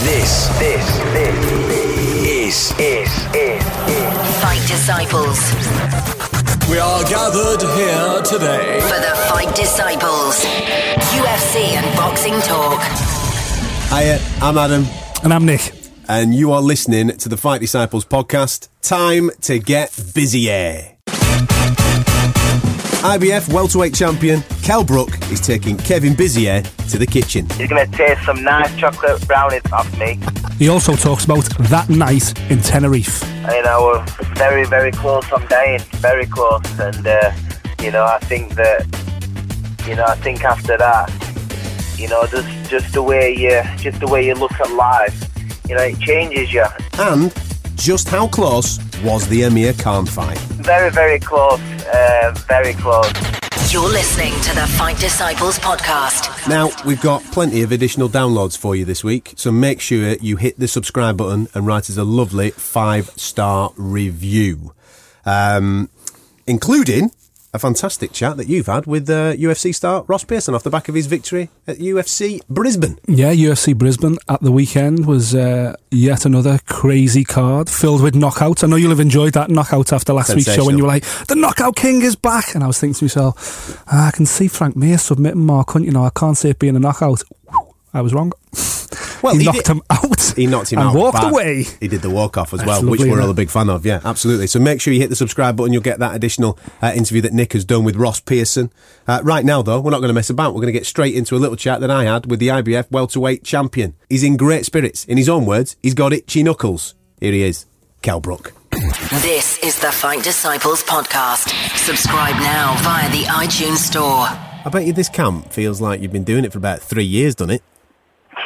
This, this, this is, is, is, is Fight Disciples. We are gathered here today. For the Fight Disciples. UFC and boxing talk. Hiya, I'm Adam, And I'm Nick. and you are listening to the Fight Disciples podcast. Time to get busy. Eh? IBF welterweight champion Kell Brook is taking Kevin Bizier to the kitchen. You're going to taste some nice chocolate brownies off me. He also talks about that night in Tenerife. You know, we're very, very close on dying. Very close. And, uh, you know, I think that, you know, I think after that, you know, just, just the way you, just the way you look at life, you know, it changes you. And just how close was the Amir Khan fight? Very, very close. Uh, very close. You're listening to the Fight Disciples podcast. Now, we've got plenty of additional downloads for you this week, so make sure you hit the subscribe button and write us a lovely five star review, um, including a fantastic chat that you've had with uh, UFC star Ross Pearson off the back of his victory at UFC Brisbane. Yeah, UFC Brisbane at the weekend was uh, yet another crazy card filled with knockouts. I know you'll have enjoyed that knockout after last week's show when you were like, the Knockout King is back. And I was thinking to myself, "Ah, I can see Frank Mir submitting Mark couldn't you know? I can't see it being a knockout. I was wrong. Well, he, he knocked did- him out. He knocked him and out. walked bad. away. He did the walk off as That's well, which we're all a big fan of. Yeah, absolutely. So make sure you hit the subscribe button. You'll get that additional uh, interview that Nick has done with Ross Pearson. Uh, right now, though, we're not going to mess about. We're going to get straight into a little chat that I had with the IBF welterweight champion. He's in great spirits. In his own words, he's got itchy knuckles. Here he is, Kell Brook. This is the Fight Disciples podcast. Subscribe now via the iTunes Store. I bet you this camp feels like you've been doing it for about three years, done it?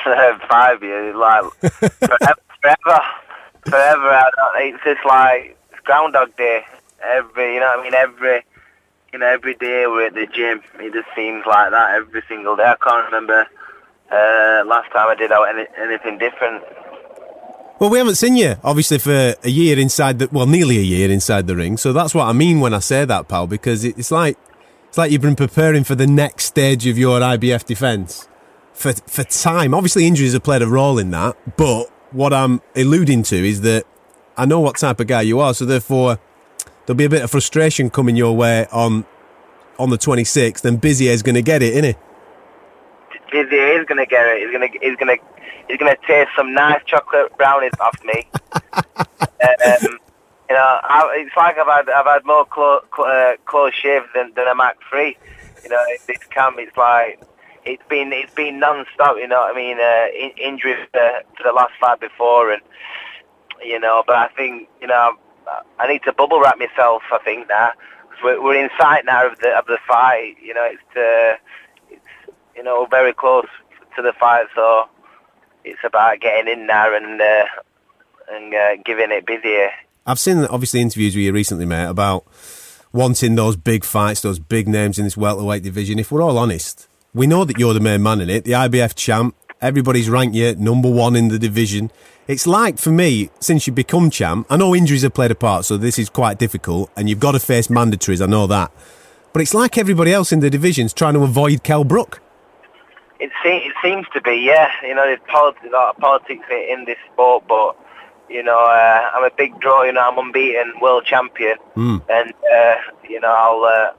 Five years, like, forever. Forever. forever I don't, it's just like, it's Groundhog Day. Every, you know what I mean? Every, you know, every day we're at the gym. It just seems like that every single day. I can't remember uh, last time I did any, anything different. Well, we haven't seen you, obviously, for a year inside the, well, nearly a year inside the ring. So that's what I mean when I say that, pal, because it's like, it's like you've been preparing for the next stage of your IBF defence for, for time. Obviously, injuries have played a role in that, but what I'm alluding to is that I know what type of guy you are, so therefore there'll be a bit of frustration coming your way on, on the 26th, and Bizier's going to get it, isn't it, innit? He's, he's gonna get it. He's gonna, he's gonna, he's gonna taste some nice chocolate brownies off me. um, you know, I, it's like I've had, I've had more close, uh, close shaves than, than a Mach Three. You know, this camp, it's like it's been, it's been non-stop. You know what I mean? Uh, in, injuries uh, for the last fight before, and you know, but I think you know, I need to bubble wrap myself. I think now we're, we're in sight now of the of the fight. You know, it's. Uh, you know, very close to the fight, so it's about getting in there and uh, and uh, giving it Bizier. I've seen obviously interviews with you recently, mate, about wanting those big fights, those big names in this welterweight division. If we're all honest, we know that you're the main man in it, the IBF champ. Everybody's ranked you number one in the division. It's like for me, since you've become champ, I know injuries have played a part, so this is quite difficult, and you've got to face mandatories. I know that, but it's like everybody else in the division's trying to avoid Kell Brook. It, se- it seems to be, yeah. You know, there's politics, a lot of politics in this sport, but you know, uh, I'm a big draw. You know, I'm unbeaten world champion, and uh, you know, I'll. Uh,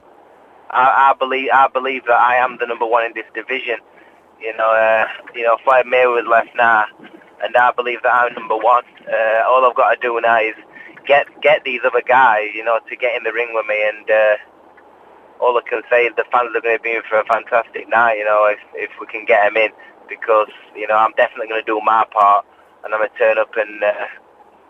I, I believe I believe that I am the number one in this division. You know, uh, you know, Floyd Mayweather left now, and I believe that I'm number one. Uh, all I've got to do now is get get these other guys, you know, to get in the ring with me, and uh, all I can say is the fans are going to be in for a fantastic night. You know, if if we can get them in, because you know I'm definitely going to do my part, and I'm going to turn up and uh,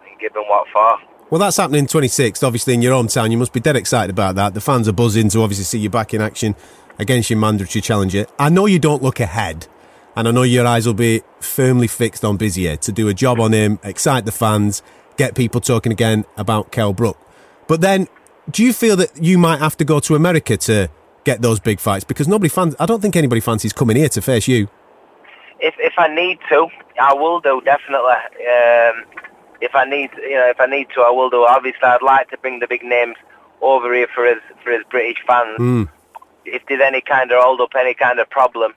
and give them what for. Well, that's happening 26th, obviously in your hometown. You must be dead excited about that. The fans are buzzing to obviously see you back in action against your mandatory challenger. I know you don't look ahead, and I know your eyes will be firmly fixed on Bizier to do a job on him, excite the fans, get people talking again about Kell Brook. But then, do you feel that you might have to go to America to get those big fights? Because nobody fans. I don't think anybody fancies coming here to face you. If if I need to, I will do definitely. Um, if I need, you know, if I need to, I will do. Obviously, I'd like to bring the big names over here for his for his British fans. If there's any kind of hold up, any kind of problem,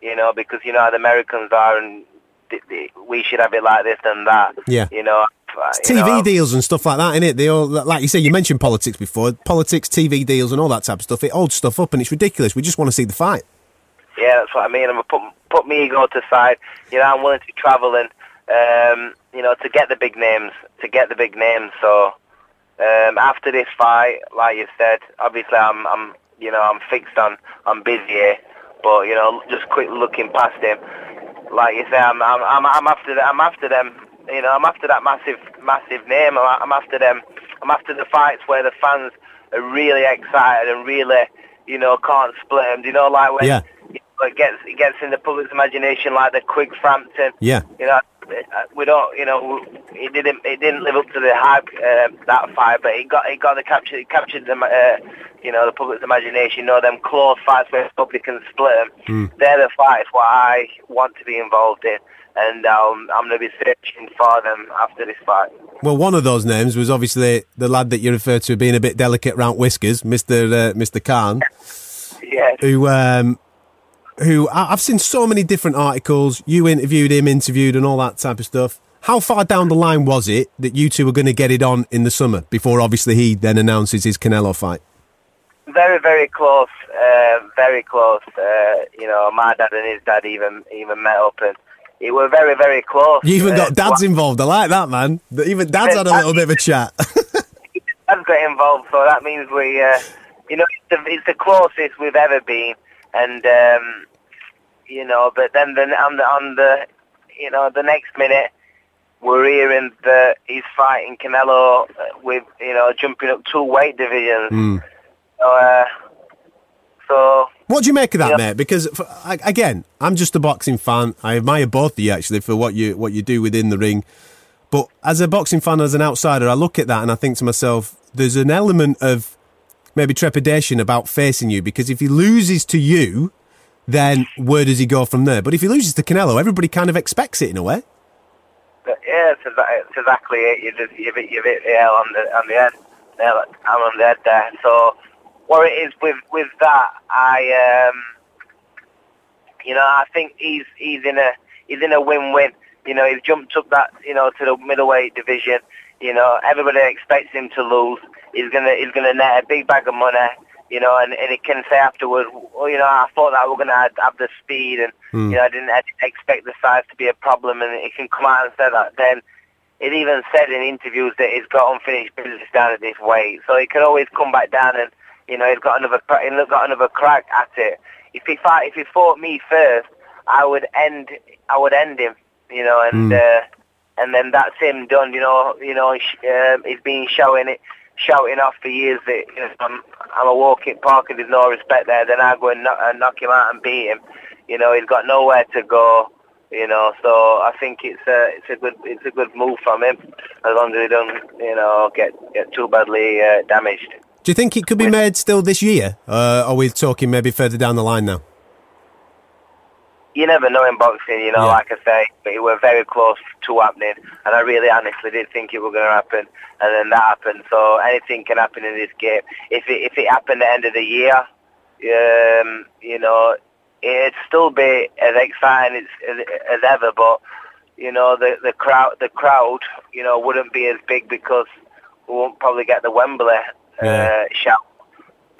you know, because you know how the Americans are, and th- th- we should have it like this and that. Yeah. You know. uh, you TV know, deals and stuff like that, innit? They all, like you say, you mentioned politics before. Politics, TV deals, and all that type of stuff. It holds stuff up, and it's ridiculous. We just want to see the fight. Yeah, that's what I mean. I'm gonna put put me ego to side. You know, I'm willing to travel and um, you know to get the big names, to get the big names. So um, after this fight, like you said, obviously I'm I'm you know I'm fixed on I'm busy, here. but you know just quick looking past him. Like you say, I'm I'm I'm, I'm after the, I'm after them. You know, I'm after that massive massive name. I'm, I'm after them. I'm after the fights where the fans are really excited and really you know can't split them. Do you know like when Yeah. it gets it gets in the public's imagination like the Quigg Frampton. Yeah. You know, we don't. You know, it didn't. It didn't live up to the hype uh, that fight, but it got it got the capture. It captured the uh, you know the public's imagination. You know, them close fights where the public can split them. They're the fights what I want to be involved in, and um, I'm going to be searching for them after this fight. Well, one of those names was obviously the lad that you referred to being a bit delicate round whiskers, Mister uh, Mister Khan, Yeah. who um, who I've seen so many different articles. You interviewed him, interviewed, and all that type of stuff. How far down the line was it that you two were going to get it on in the summer before obviously he then announces his Canelo fight? Very, very close. Uh, very close. Uh, you know, my dad and his dad even even met up, and it were very, very close. You even Uh, got dads involved. I like that, man. Even dads had a little bit of a chat. Dad's got involved, so that means we, uh, you know, it's the, it's the closest we've ever been, and um, you know, but then the, on the on the, you know, the next minute, we're hearing that he's fighting Canelo uh, with, you know, jumping up two weight divisions. So, uh, so What do you make of that, Yeah. mate? Because for, again, I'm just a boxing fan. I admire both of you actually for what you what you do within the ring. But as a boxing fan, as an outsider, I look at that and I think to myself, there's an element of maybe trepidation about facing you because if he loses to you, then where does he go from there? But if he loses to Canelo, everybody kind of expects it in a way. Yeah, it's, it's exactly it. You just you've hit, you've hit the nail on the on the head. Nail, I'm on the head there. So what it is with with that, I um, you know, I think he's he's in a he's in a win-win. You know, he's jumped up that you know to the middleweight division. You know, everybody expects him to lose. He's gonna he's gonna net a big bag of money. You know, and, and he can say afterwards, well, you know, I thought that we're gonna have, have the speed, and you know, I didn't, expect the size to be a problem, and he can come out and say that. Then it even said in interviews that he's got unfinished business down at this weight, so he can always come back down and you know he's got another he's got another crack at it. If he fight, if he fought me first, I would end I would end him, you know, and uh, and then that's him done. You know, you know um, he's been showing it, shouting off for years that you know, I'm I'm a walking park and there's no respect there. Then I go and knock, and knock him out and beat him. You know, he's got nowhere to go. You know, so I think it's a it's a good it's a good move from him as long as he don't you know get get too badly uh, damaged. Do you think it could be made still this year? Uh, or are we talking maybe further down the line now? You never know in boxing, you know. Yeah. Like I say, but it were very close to happening, and I really honestly did think it was going to happen, and then that happened. So anything can happen in this game. If it if it happened at the end of the year, um, you know, it'd still be as exciting as, as, as ever. But you know, the the crowd the crowd, you know, wouldn't be as big because we won't probably get the Wembley Yeah. uh, shout.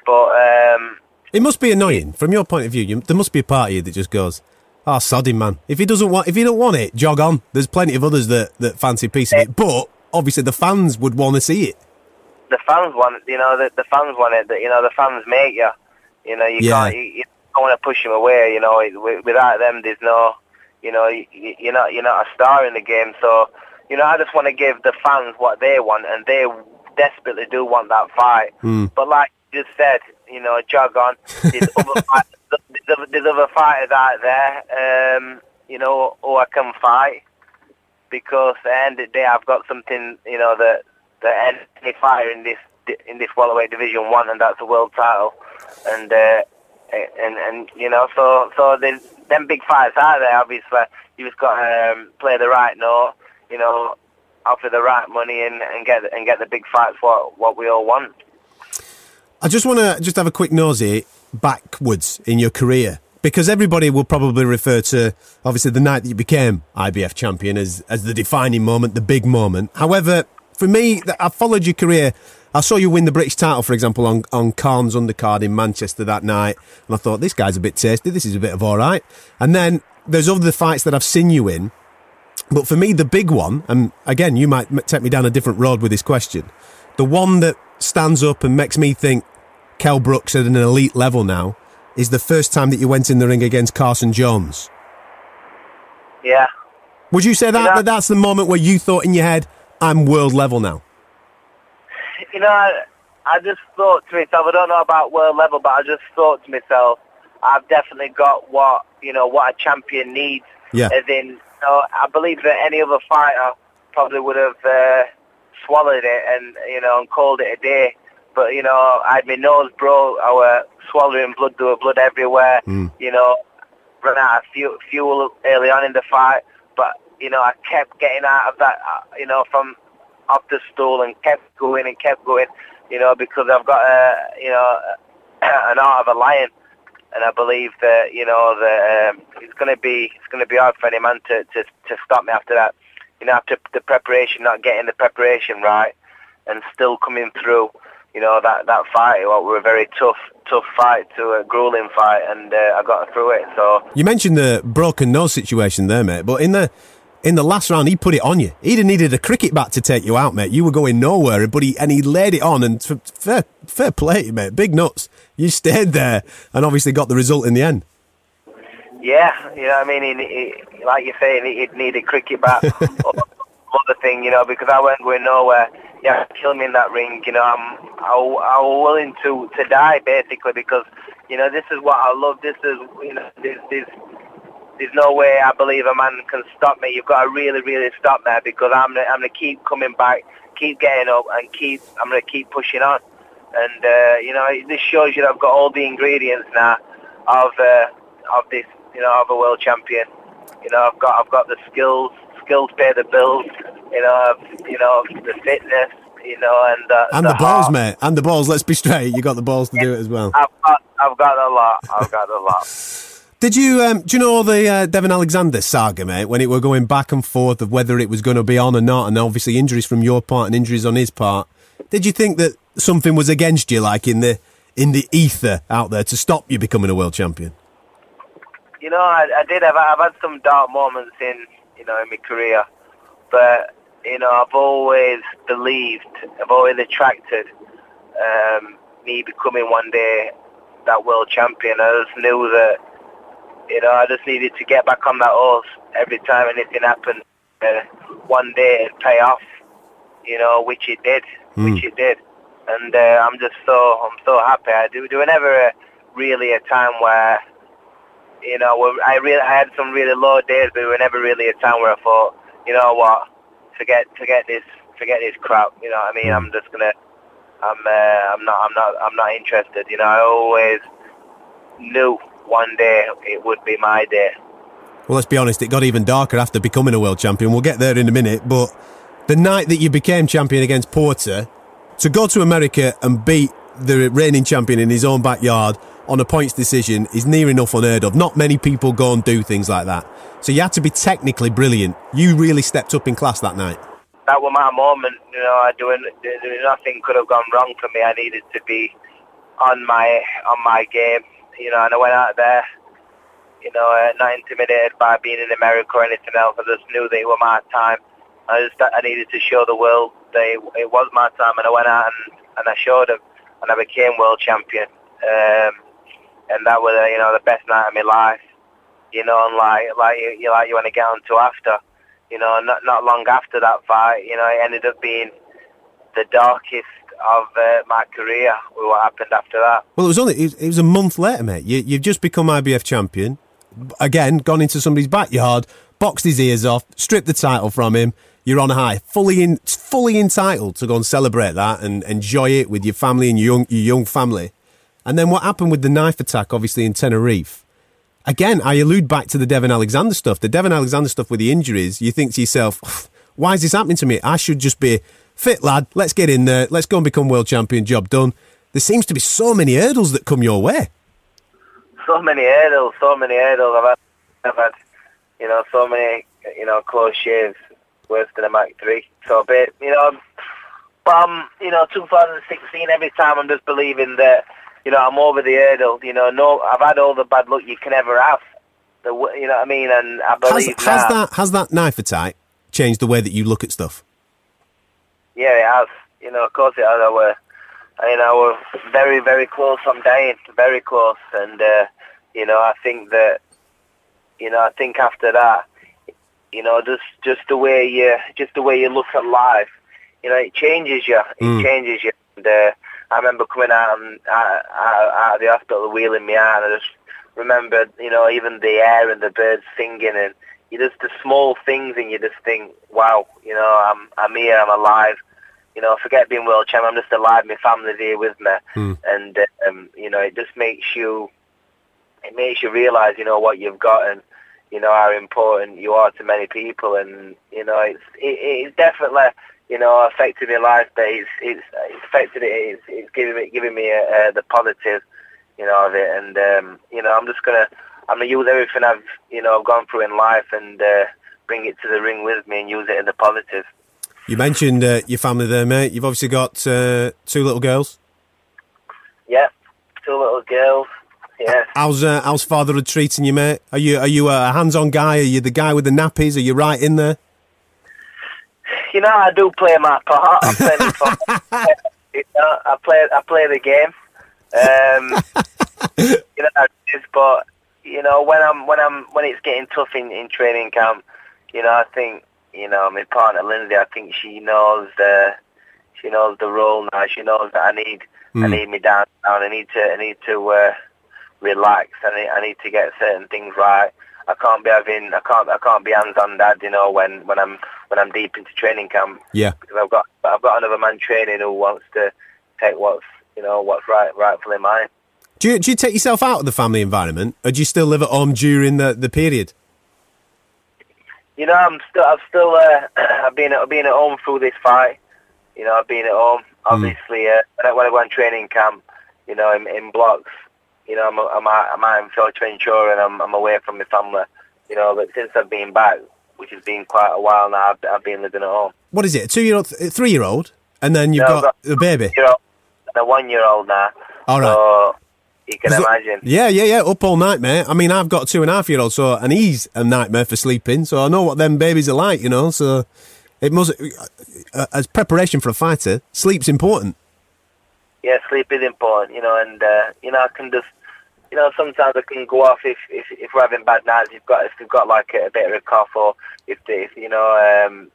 But um, It must be annoying from your point of view. You, there must be a part of you that just goes, Ah, "Oh, sod him, man. If he doesn't want, if he don't want it, jog on." There's plenty of others that that fancy a piece of it, but obviously the fans would want to see it. the fans want, you know, the, the fans want it. That you know, the fans make you. You know, you Yeah. can't, you, you don't want to push them away. You know, without them, there's no, you know, you, you- you're not, you're not a star in the game. So, you know, I just want to give the fans what they want, and they desperately do want that fight. Hmm. But like you just said, you know, jog on. There's other, there's other, fighters out there, um, you know, who I can fight because at the end of the day, I've got something, you know, that that any fighter in this in this welterweight division one, and that's the world title. And uh, and and you know, so so them big fights out there. Obviously, you just got to um, play the right note, you know, offer the right money, and, and get and get the big fights. What what we all want. I just want to just have a quick nosy backwards in your career. because everybody will probably refer to obviously the night that you became IBF champion as as the defining moment, the big moment. However, for me, I followed your career. I saw you win the British title, for example, on on Khan's undercard in Manchester that night, and I thought this guy's a bit tasty. This is a bit of all right. And then there's other fights that I've seen you in, but for me, the big one, and again, you might take me down a different road with this question. The one that stands up and makes me think Kell Brooks at an elite level now is the first time that you went in the ring against Carson Jones. Yeah. Would you say that, Yeah. that that's the moment where you thought in your head, I'm world level now? You know, I, I just thought to myself, I don't know about world level, but I just thought to myself, I've definitely got what, you know, what a champion needs. Yeah. As in, you know, I believe that any other fighter probably would have uh, swallowed it and, you know, and called it a day. But, you know, I had my nose broke, I was swallowing blood, there was blood everywhere, you know, ran out of fuel, fuel early on in the fight. But, you know, I kept getting out of that, uh, you know, from off the stool and kept going and kept going, you know, because I've got a, you know, an art of a lion, and I believe that, you know, that um, it's going to be, it's going to be hard for any man to, to, to stop me after that. You know, after the preparation, not getting the preparation right, and still coming through, you know, that that fight. What were a very tough, tough fight to a grueling fight, and uh, I got through it. So You mentioned the broken nose situation there, mate, but in the in the last round, he put it on you. He'd have needed a cricket bat to take you out, mate. You were going nowhere, but he and he laid it on, and fair fair play, mate. Big nuts. You stayed there, and obviously got the result in the end. Yeah, you know what I mean? He, he, like you're saying, he'd need a cricket bat or other thing, you know, because I weren't going nowhere. Yeah, kill me in that ring, you know, I'm, I, I was willing to, to die, basically, because, you know, this is what I love. This is, you know, there's, there's, there's no way I believe a man can stop me. You've got to really, really stop me because I'm gonna, I'm gonna keep coming back, keep getting up, and keep, I'm gonna keep pushing on. And uh, you know, this shows you that I've got all the ingredients now of uh, of this, you know, of a world champion. You know, I've got, I've got the skills, skills pay the bills. You know, you know, the fitness. You know, and uh, And the, balls, heart. mate. And the balls. Let's be straight. You got the balls to do it as well. I've got, I've got a lot. I've got a lot. Did you? Um, do you know the uh, Devon Alexander saga, mate? When it were going back and forth of whether it was going to be on or not, and obviously injuries from your part and injuries on his part. Did you think that something was against you, like in the in the ether out there, to stop you becoming a world champion? You know, I, I did have I've had some dark moments in you know in my career, but you know I've always believed, I've always attracted um, me becoming one day that world champion. I just knew that you know I just needed to get back on that horse every time anything happened. Uh, one day it'd pay off, you know, which it did, which it did, and uh, I'm just so I'm so happy. I do. There was never a, really a time where you know, I really I had some really low days, but there were never really a time where I thought, you know what, forget forget this forget this crap. You know what I mean? I'm just gonna I'm uh, I'm not I'm not I'm not interested. You know, I always knew one day it would be my day. Well, let's be honest, it got even darker after becoming a world champion. We'll get there in a minute, but the night that you became champion against Porter, to go to America and beat the reigning champion in his own backyard on a points decision is near enough unheard of. Not many people go and do things like that. So you had to be technically brilliant. You really stepped up in class that night. That was my moment. You know, I doing nothing could have gone wrong for me. I needed to be on my on my game. You know, and I went out there. You know, uh, not intimidated by being in America or anything else. I just knew that it was my time. I just I needed to show the world that it, it was my time, and I went out and, and I showed them, and I became world champion. Um, and that was uh, you know the best night of my life. You know, and like like you, you like you want to get on to after. You know, not not long after that fight, you know, it ended up being the darkest of uh, my career with what happened after that. Well, it was only it was- a month later, mate. You, you've just become IBF champion. Again, gone into somebody's backyard, boxed his ears off, stripped the title from him. You're on high, fully in, fully entitled to go and celebrate that and enjoy it with your family and your young, your young family. And then what happened with the knife attack, obviously in Tenerife? Again, I allude back to the Devon Alexander stuff. The Devon Alexander stuff with the injuries. You think to yourself, why is this happening to me? I should just be fit, lad. Let's get in there. Let's go and become world champion. Job done. There seems to be so many hurdles that come your way. so many hurdles, so many hurdles. I've had, I've had, you know, so many, you know, close shaves, worse than a Mach 3. So, but, you know, but I'm, you know, 2016, every time I'm just believing that, you know, I'm over the hurdle. You know, no, I've had all the bad luck you can ever have. The, you know what I mean? And I Has, believe has now. that has that knife attack changed the way that you look at stuff? Yeah, it has. You know, of course it has. I were, you know, we're very, very close on dying, very close. And, uh, you know, I think that, you know, I think after that, you know, just just the way you, just the way you look at life, you know, it changes you. It Mm. changes you. And uh, I remember coming out, and, out, out, out of the hospital, wheeling me out, and I just remembered, you know, even the air and the birds singing, and you just the small things, and you just think, wow, you know, I'm I'm here, I'm alive. You know, forget being world champion. I'm just alive. My family's here with me, Hmm. and um, you know, it just makes you, it makes you realise, you know, what you've got, and you know how important you are to many people, and you know, it's it, it's definitely, you know, affected my life, but it's it's, affected it. It's, it's giving me giving me uh, uh, the positive, you know, of it, and um, you know, I'm just gonna I'm gonna use everything I've you know I've gone through in life and uh, bring it to the ring with me and use it in the positive. You mentioned uh, your family there, mate. You've obviously got uh, two little girls. Yeah, two little girls. Yeah. How's uh, how's fatherhood treating you, mate? Are you are you a hands-on guy? Are you the guy with the nappies? Are you right in there? You know, I do play my part. I play my part. you know, I play I play the game. Um, you know, but you know when I'm when I'm when it's getting tough in, in training camp, you know, I think you know my partner Lindsay. I think she knows the she knows the role now. She knows that I need I need me down down. I need to I need to uh, relax. I need I need to get certain things right. I can't be having I can't I can't be hands on dad. You know when when I'm when I'm deep into training camp Yeah. because I've got I've got another man training who wants to take what's you know what's right rightfully mine. Do you, do you take yourself out of the family environment, or do you still live at home during the, the period? You know, I'm still, I've still, uh, I've been, I've been at home through this fight. You know, I've been at home. Obviously, uh, when I when I go on training camp, you know, in, in blocks, you know, I'm, I'm, out, I'm out in Fuerteventura and I'm, I'm away from my family. You know, but since I've been back, which has been quite a while now, I've, I've been living at home. What is it? A two-year-old, th- three-year-old, and then you've No, I've got the baby. You know, a one-year-old now. All right. So you can imagine. Yeah, yeah, yeah. Up all night, mate. I mean, I've got a two and a half year old, so and he's a nightmare for sleeping. So I know what them babies are like, you know. So it must, uh, as preparation for a fighter, sleep's important. Yeah, sleep is important, you know, and uh, you know, I can just, you know, sometimes I can go off if if, if we're having bad nights. You've got if you've got like a, bit of a cough or if, if you know, um,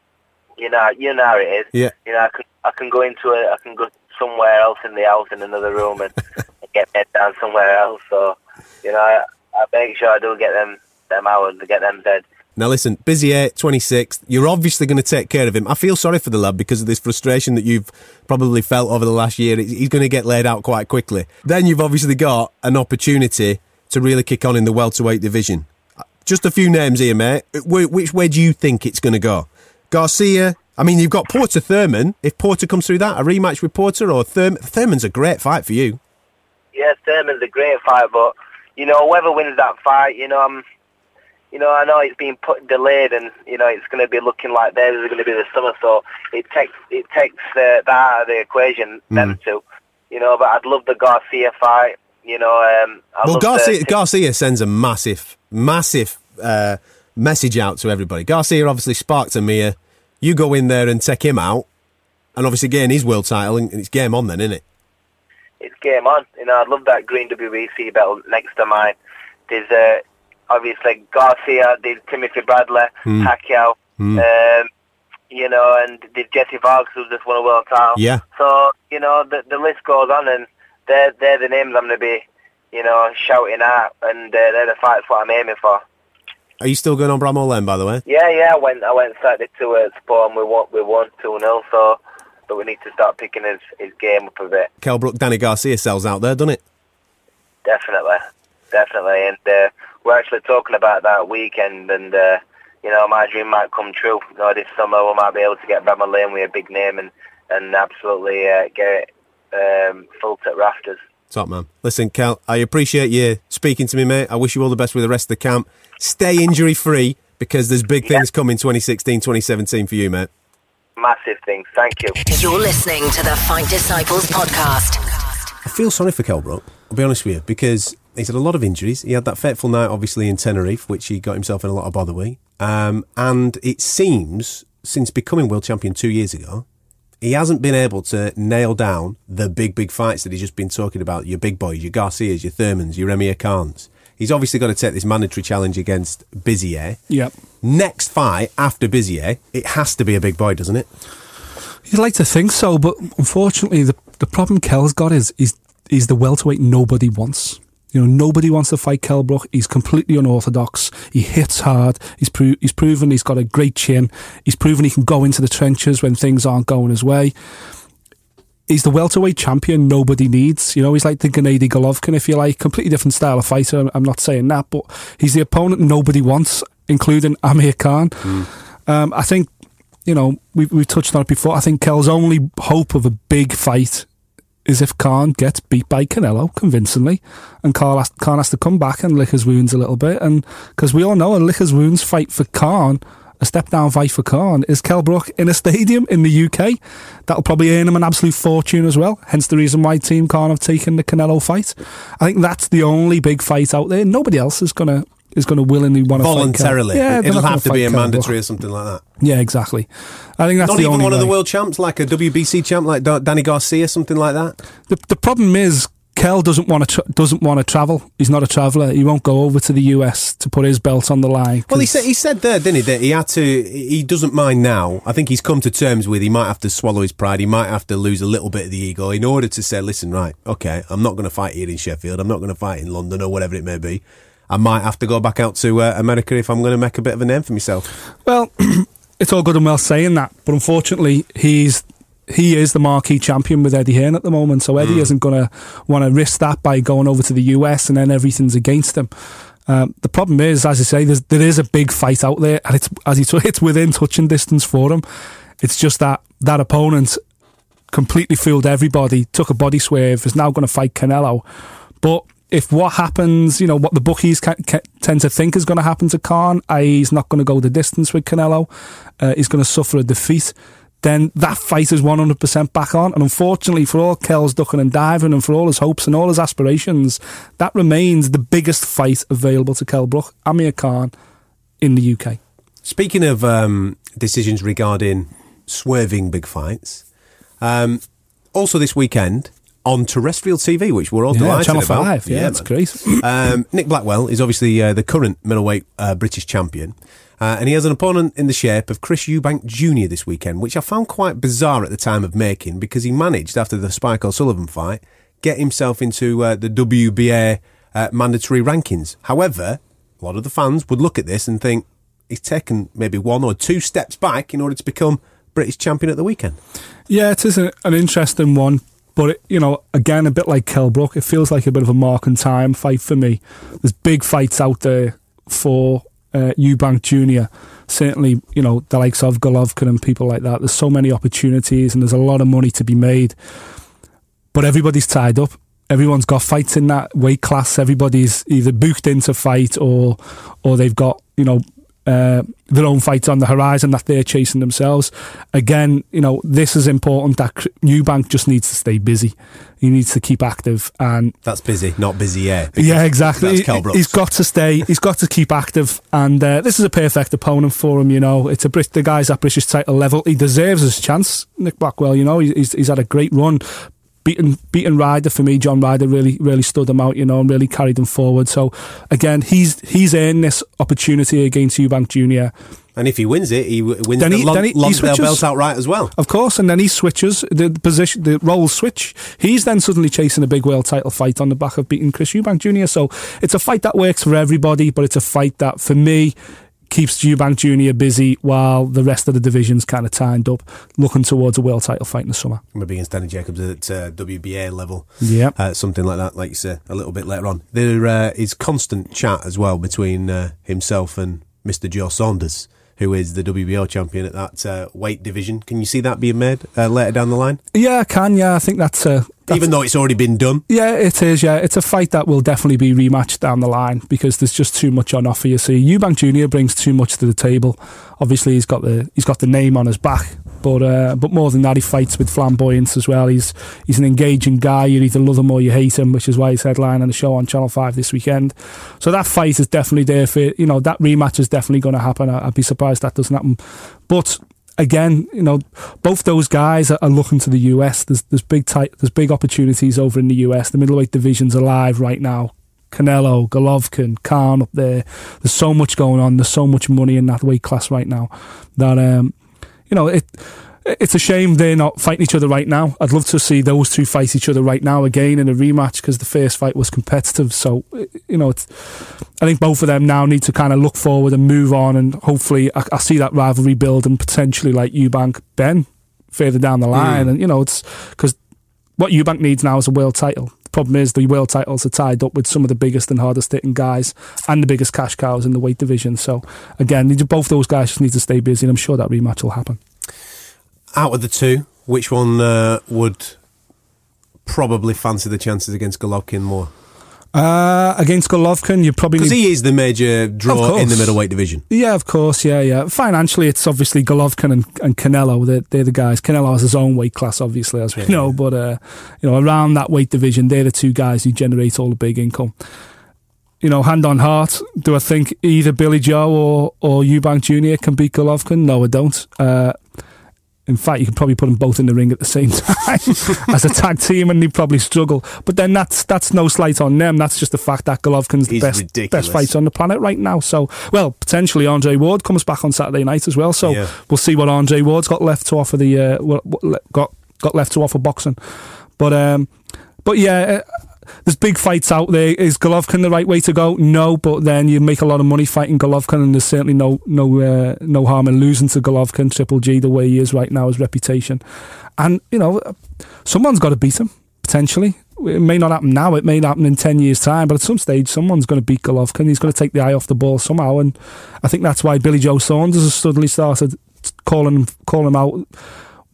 you know, you know how it is. Yeah. You know, I can I can go into a I can go somewhere else in the house in another room and, and get bed down somewhere else. So, you know, I, I make sure I do get them them hours to get them bed. Now listen, Bizier, 26th. You're obviously going to take care of him. I feel sorry for the lad because of this frustration that you've probably felt over the last year. He's he's going to get laid out quite quickly. Then you've obviously got an opportunity to really kick on in the welterweight division. Just a few names here, mate. Which way do you think it's going to go? Garcia. I mean, you've got Porter Thurman. If Porter comes through that, a rematch with Porter or Thurman. Thurman's a great fight for you. Yeah, Thurman's a great fight, but you know, whoever wins that fight, you know, I'm, you know, I know it's been put delayed, and you know, it's going to be looking like theirs is going to be the summer, so it takes it takes uh, that out of the equation, them two, you know. But I'd love the Garcia fight, you know. Um, I Well, Garcia, the, Garcia sends a massive, massive uh, message out to everybody. Garcia obviously sparked Amir. You go in there and take him out, and obviously gain his world title, and it's game on then, isn't it? it's game on. You know, I'd love that green WBC belt next to mine. There's uh, obviously Garcia, there's Timothy Bradley, Pacquiao, um, you know, and there's Jesse Vargas who just won a world title. Yeah. So you know, the the list goes on, and they're they're the names I'm going to be, you know, shouting out, and uh, they're the fights what I'm aiming for. Are you still going on Bramall Lane, by the way? Yeah, yeah. I went I went Saturday to uh, Sport, and we won we won two 0 So, but we need to start picking his his game up a bit. Kell Brook, Danny Garcia sells out there, doesn't it? Definitely, definitely, and uh, we're actually talking about that weekend, and uh, you know, my dream might come true. You know, this summer we might be able to get Bramall Lane with a big name and and absolutely uh, get it um, full to rafters. Top man. Listen, Kell, I appreciate you speaking to me, mate. I wish you all the best with the rest of the camp. Stay injury free because there's big things coming 2016, 2017 for you, mate. Massive things. Thank you. You're listening to the Fight Disciples podcast. I feel sorry for Kell Brook, I'll be honest with you, because he's had a lot of injuries. He had that fateful night, obviously, in Tenerife, which he got himself in a lot of bother with. Um, and it seems, since becoming world champion two years ago, he hasn't been able to nail down the big, big fights that he's just been talking about. Your big boys, your Garcias, your Thurmans, your Amir Khans. He's obviously got to take this mandatory challenge against Bizier. Yep. Next fight after Bizier, it has to be a big boy, doesn't it? You'd like to think so, but unfortunately, the the problem Kell's got is is he's the welterweight nobody wants. You know, nobody wants to fight Kell Brook. He's completely unorthodox. He hits hard. He's pro- he's proven he's got a great chin. He's proven he can go into the trenches when things aren't going his way. He's the welterweight champion nobody needs. You know, he's like the Gennady Golovkin, if you like. Completely different style of fighter. I'm not saying that, but he's the opponent nobody wants, including Amir Khan. Um, I think, you know, we we touched on it before. I think Kell's only hope of a big fight is if Khan gets beat by Canelo convincingly, and Khan has, Khan has to come back and lick his wounds a little bit. And because we all know a lick his wounds fight for Khan, a step down fight for Khan, is Kell Brook in a stadium in the UK. That'll probably earn him an absolute fortune as well. Hence the reason why Team Khan have taken the Canelo fight. I think that's the only big fight out there. Nobody else is gonna is going to willingly want to Voluntarily. Yeah, It'll have to be a mandatory or something like that. Yeah, exactly. I think that's Not the even only one of the world champs, like a WBC champ, like Danny Garcia, or something like that. The, the problem is Kell doesn't want to tra- doesn't want to travel. He's not a traveller. He won't go over to the US to put his belt on the line. Well, he said he said there, didn't he, that he had to. He doesn't mind now. I think he's come to terms with. He might have to swallow his pride. He might have to lose a little bit of the ego in order to say, "Listen, right, okay, I'm not going to fight here in Sheffield. I'm not going to fight in London or whatever it may be. I might have to go back out to uh, America if I'm going to make a bit of a name for myself." Well, it's all good and well saying that, but unfortunately, he's he is the marquee champion with Eddie Hearn at the moment. So Eddie isn't going to want to risk that by going over to the US and then everything's against him. Um, the problem is, as I say, there's, there is a big fight out there, and it's as he t- it's within touching distance for him. It's just that that opponent completely fooled everybody, took a body swerve, is now going to fight Canelo. But if what happens, you know, what the bookies ca- ca- tend to think is going to happen to Khan, i.e., he's not going to go the distance with Canelo, uh, he's going to suffer a defeat, then that fight is 100% back on. And unfortunately, for all Kell's ducking and diving and for all his hopes and all his aspirations, that remains the biggest fight available to Kell Brook, Amir Khan, in the UK. Speaking of um, decisions regarding swerving big fights, um, also this weekend on terrestrial TV, which we're all Yeah, delighted Channel about. 5, yeah, it's man. great. um, Nick Blackwell is obviously uh, the current middleweight uh, British champion. Uh, and he has an opponent in the shape of Chris Eubank Jr. this weekend, which I found quite bizarre at the time of making because he managed, after the Spike O'Sullivan fight, get himself into uh, the WBA uh, mandatory rankings. However, a lot of the fans would look at this and think he's taken maybe one or two steps back in order to become British champion at the weekend. Yeah, it is a, an interesting one. But, it, you know, again, a bit like Kell Brook, it feels like a bit of a mark and time fight for me. There's big fights out there for uh, Eubank Jr. Certainly, you know, the likes of Golovkin and people like that. There's so many opportunities and there's a lot of money to be made. But everybody's tied up. Everyone's got fights in that weight class. Everybody's either booked in to fight or or they've got, you know, uh, their own fights on the horizon that they're chasing themselves. Again, you know, this is important that Eubank just needs to stay busy. He needs to keep active and That's busy, not busy, yeah. yeah, exactly. That's He's got to stay. He's got to keep active, and uh, this is a perfect opponent for him. You know, it's a Brit. The guy's at British title level. He deserves his chance. Nick Blackwell. You know, he's he's had a great run. Beating beating Ryder for me, John Ryder really really stood him out. You know, and really carried him forward. So again, he's he's earned this opportunity against Eubank Jr. And if he wins it, he wins Then the he- Lon- then he- he switches. belt outright as well. Of course, and then he switches the the position, the roles switch. He's then suddenly chasing a big world title fight on the back of beating Chris Eubank Jr. So it's a fight that works for everybody, but it's a fight that for me keeps Eubank Jr. busy while the rest of the division's kind of tied up, looking towards a world title fight in the summer. Maybe against Danny Jacobs at uh, WBA level. Yeah. Uh, something like that, like you say, a little bit later on. There uh, is constant chat as well between uh, himself and Mr. Joe Saunders, who is the WBO champion at that uh, weight division. Can you see that being made uh, later down the line? Yeah, I can. Yeah, I think that's, uh, that's even though it's already been done. Yeah, it is. Yeah, it's a fight that will definitely be rematched down the line because there's just too much on offer. You see, Eubank Junior brings too much to the table. Obviously, he's got the he's got the name on his back, but uh, but more than that, he fights with flamboyance as well. He's he's an engaging guy. You either love him or you hate him, which is why he's headlining the show on Channel Five this weekend. So that fight is definitely there for you know that rematch is definitely going to happen. I'd be surprised that doesn't happen, but again, you know, both those guys are, looking to the US. There's there's big tight, there's big opportunities over in the US. The middleweight division's alive right now. Canelo, Golovkin, Khan up there. There's so much going on. There's so much money in that weight class right now that um, you know it it's a shame they're not fighting each other right now. I'd love to see those two fight each other right now again in a rematch because the first fight was competitive. So, you know, I think both of them now need to kind of look forward and move on, and hopefully, I, I see that rivalry build and potentially like Eubank Benn further down the line. Mm. And you know, it's because what Eubank needs now is a world title. The problem is the world titles are tied up with some of the biggest and hardest hitting guys and the biggest cash cows in the weight division. So again, both those guys just need to stay busy, and I'm sure that rematch will happen out of the two, which one uh, would probably fancy the chances against Golovkin more? Uh, against Golovkin, you probably because he is the major draw in the middleweight division. Yeah, of course. Yeah, yeah. Financially, it's obviously Golovkin and, and Canelo. They're, they're the guys. Canelo has his own weight class, obviously, as we yeah, know. But uh, you know, around that weight division, they're the two guys who generate all the big income. You know, hand on heart, do I think either Billy Joe or or Eubank Junior can beat Golovkin? No, I don't. Uh, in fact, you could probably put them both in the ring at the same time as a tag team, and they'd probably struggle. But then that's that's no slight on them. That's just the fact that Golovkin's the best best fighter on the planet right now. So, well, potentially Andre Ward comes back on Saturday night as well. So yeah. we'll see what Andre Ward's got left to offer the uh, got got left to offer boxing. But um, but yeah, uh, there's big fights out there. Is Golovkin the right way to go? No, but then you make a lot of money fighting Golovkin, and there's certainly no no uh, no harm in losing to Golovkin, Triple G, the way he is right now, his reputation, and you know, someone's got to beat him potentially. It may not happen now. It may happen in ten years' time, but at some stage, someone's going to beat Golovkin. He's going to take the eye off the ball somehow, and I think that's why Billy Joe Saunders has suddenly started calling calling him out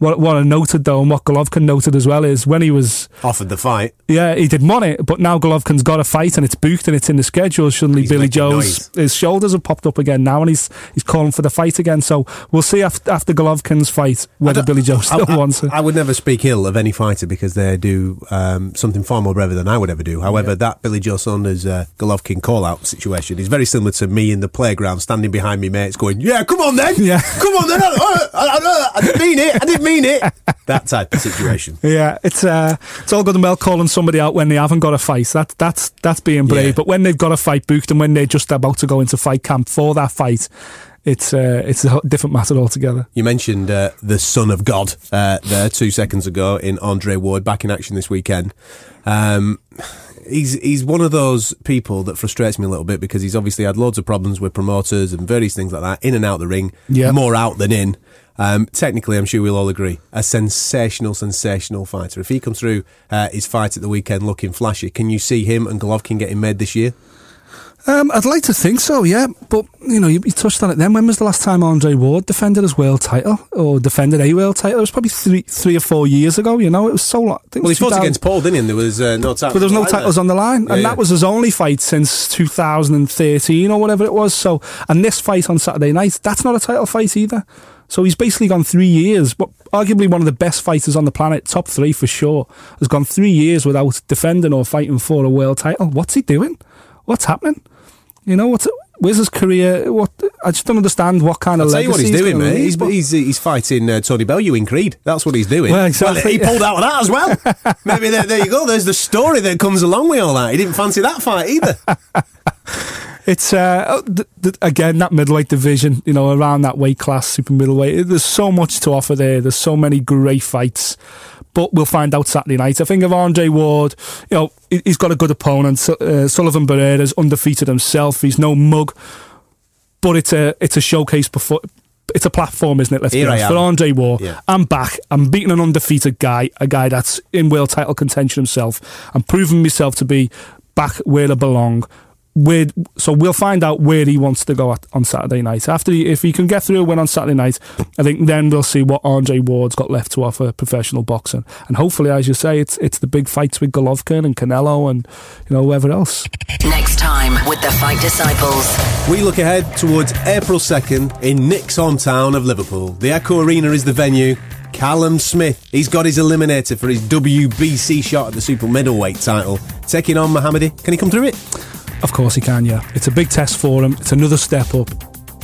what, what I noted though, and what Golovkin noted as well, is when he was offered the fight. Yeah, he didn't want it, but now Golovkin's got a fight and it's booked and it's in the schedule. Suddenly, he's Billy Joe's noise. his shoulders have popped up again now, and he's he's calling for the fight again. So we'll see after, after Golovkin's fight whether Billy Joe still I, wants it. I would never speak ill of any fighter because they do um, something far more brave than I would ever do. However, yeah. that Billy Joe Saunders uh, Golovkin call out situation is very similar to me in the playground, standing behind me mates, going, "Yeah, come on then, yeah, come on then." I, I, I, I didn't mean it. I didn't mean it. that type of situation. Yeah, it's uh, it's all good and well calling somebody out when they haven't got a fight. That that's that's being brave. Yeah. But when they've got a fight booked and when they're just about to go into fight camp for that fight, it's uh, it's a different matter altogether. You mentioned uh, the son of God uh, there two seconds ago in Andre Ward back in action this weekend. Um, he's he's one of those people that frustrates me a little bit because he's obviously had loads of problems with promoters and various things like that in and out the ring, yep. more out than in. Um, technically, I'm sure we'll all agree, a sensational, sensational fighter. If he comes through uh, his fight at the weekend looking flashy, can you see him and Golovkin getting made this year? Um, I'd like to think so, yeah. But you know, you, you, touched on it. Then when was the last time Andre Ward defended his world title or defended a world title? It was probably three, three or four years ago. You know, it was so long. well, he fought against Paul, didn't he? And there was uh, no titles. But there was no titles on the line, yeah, and yeah. that was his only fight since 2013 or whatever it was. So, and this fight on Saturday night, that's not a title fight either. So he's basically gone three years, but arguably one of the best fighters on the planet, top three for sure, has gone three years without defending or fighting for a world title. What's he doing? What's happening? You know, what's where's his career? What I just don't understand what kind of. I'll tell you what he's doing, mate. He's, he's, he's fighting uh, Tony Bellew in Creed. That's what he's doing. Well, exactly. Well, he pulled out of that as well. Maybe there, there you go. There's the story that comes along with all that. He didn't fancy that fight either. it's uh, th- th- again that middleweight division, you know, around that weight class, super middleweight. There's so much to offer there. There's so many great fights, but we'll find out Saturday night. I think of Andre Ward, you know, he's got a good opponent. Uh, Sullivan Barrera's undefeated himself. He's no mug, but it's a it's a showcase before. It's a platform, isn't it? Let's Here be honest. For Andre Ward, yeah. I'm back. I'm beating an undefeated guy, a guy that's in world title contention himself. I'm proving myself to be back where I belong where so we'll find out where he wants to go at, on Saturday night. After he, if he can get through a win on Saturday night, I think then we'll see what Andre Ward's got left to offer professional boxing, and hopefully, as you say, it's it's the big fights with Golovkin and Canelo and you know whoever else. Next time with the Fight Disciples, we look ahead towards April second in Nick's hometown of Liverpool. The Echo Arena is the venue. Callum Smith, he's got his eliminator for his WBC shot at the super middleweight title, taking on Mohammadi. Can he come through it? Of course he can, yeah. It's a big test for him. It's another step up,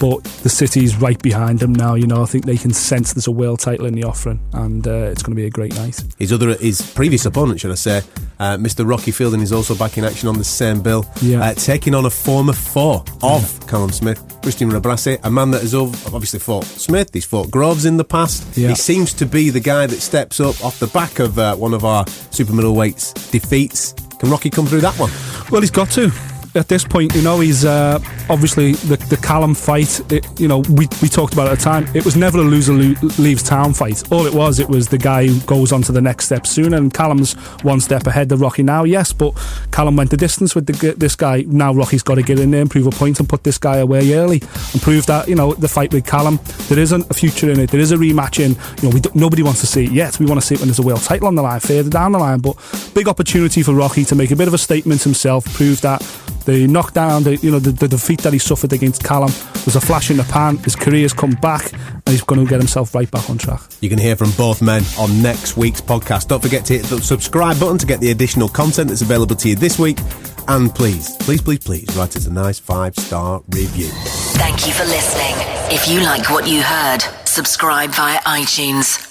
but the city's right behind him now. You know, I think they can sense there's a world title in the offering, and uh, it's going to be a great night. His other, his previous opponent, should I say, uh, Mr. Rocky Fielding is also back in action on the same bill, yeah. uh, taking on a former foe of yeah. Callum Smith, Christian Rebrasse, a man that has obviously fought Smith, he's fought Groves in the past. Yeah. He seems to be the guy that steps up off the back of uh, one of our super middleweights defeats. Can Rocky come through that one? Well, he's got to at this point, you know, he's uh, obviously the, the Callum fight. It, you know, we, we talked about at the time. It was never a loser leaves town fight. All it was, it was the guy who goes on to the next step soon. And Callum's one step ahead of Rocky now, yes, but Callum went the distance with the, this guy. Now Rocky's got to get in there and prove a point and put this guy away early and prove that you know the fight with Callum there isn't a future in it. There is a rematch in. You know, we nobody wants to see it yet. We want to see it when there's a world title on the line, further down the line. But big opportunity for Rocky to make a bit of a statement himself, prove that the knockdown, the you know the, the defeat that he suffered against Callum was a flash in the pan. His career's come back, and he's going to get himself right back on track. You can hear from both men on next week's podcast. Don't forget to hit the subscribe button to get the additional content that's available to you this week. And please, please, please, please write us a nice five star review. Thank you for listening. If you like what you heard, subscribe via iTunes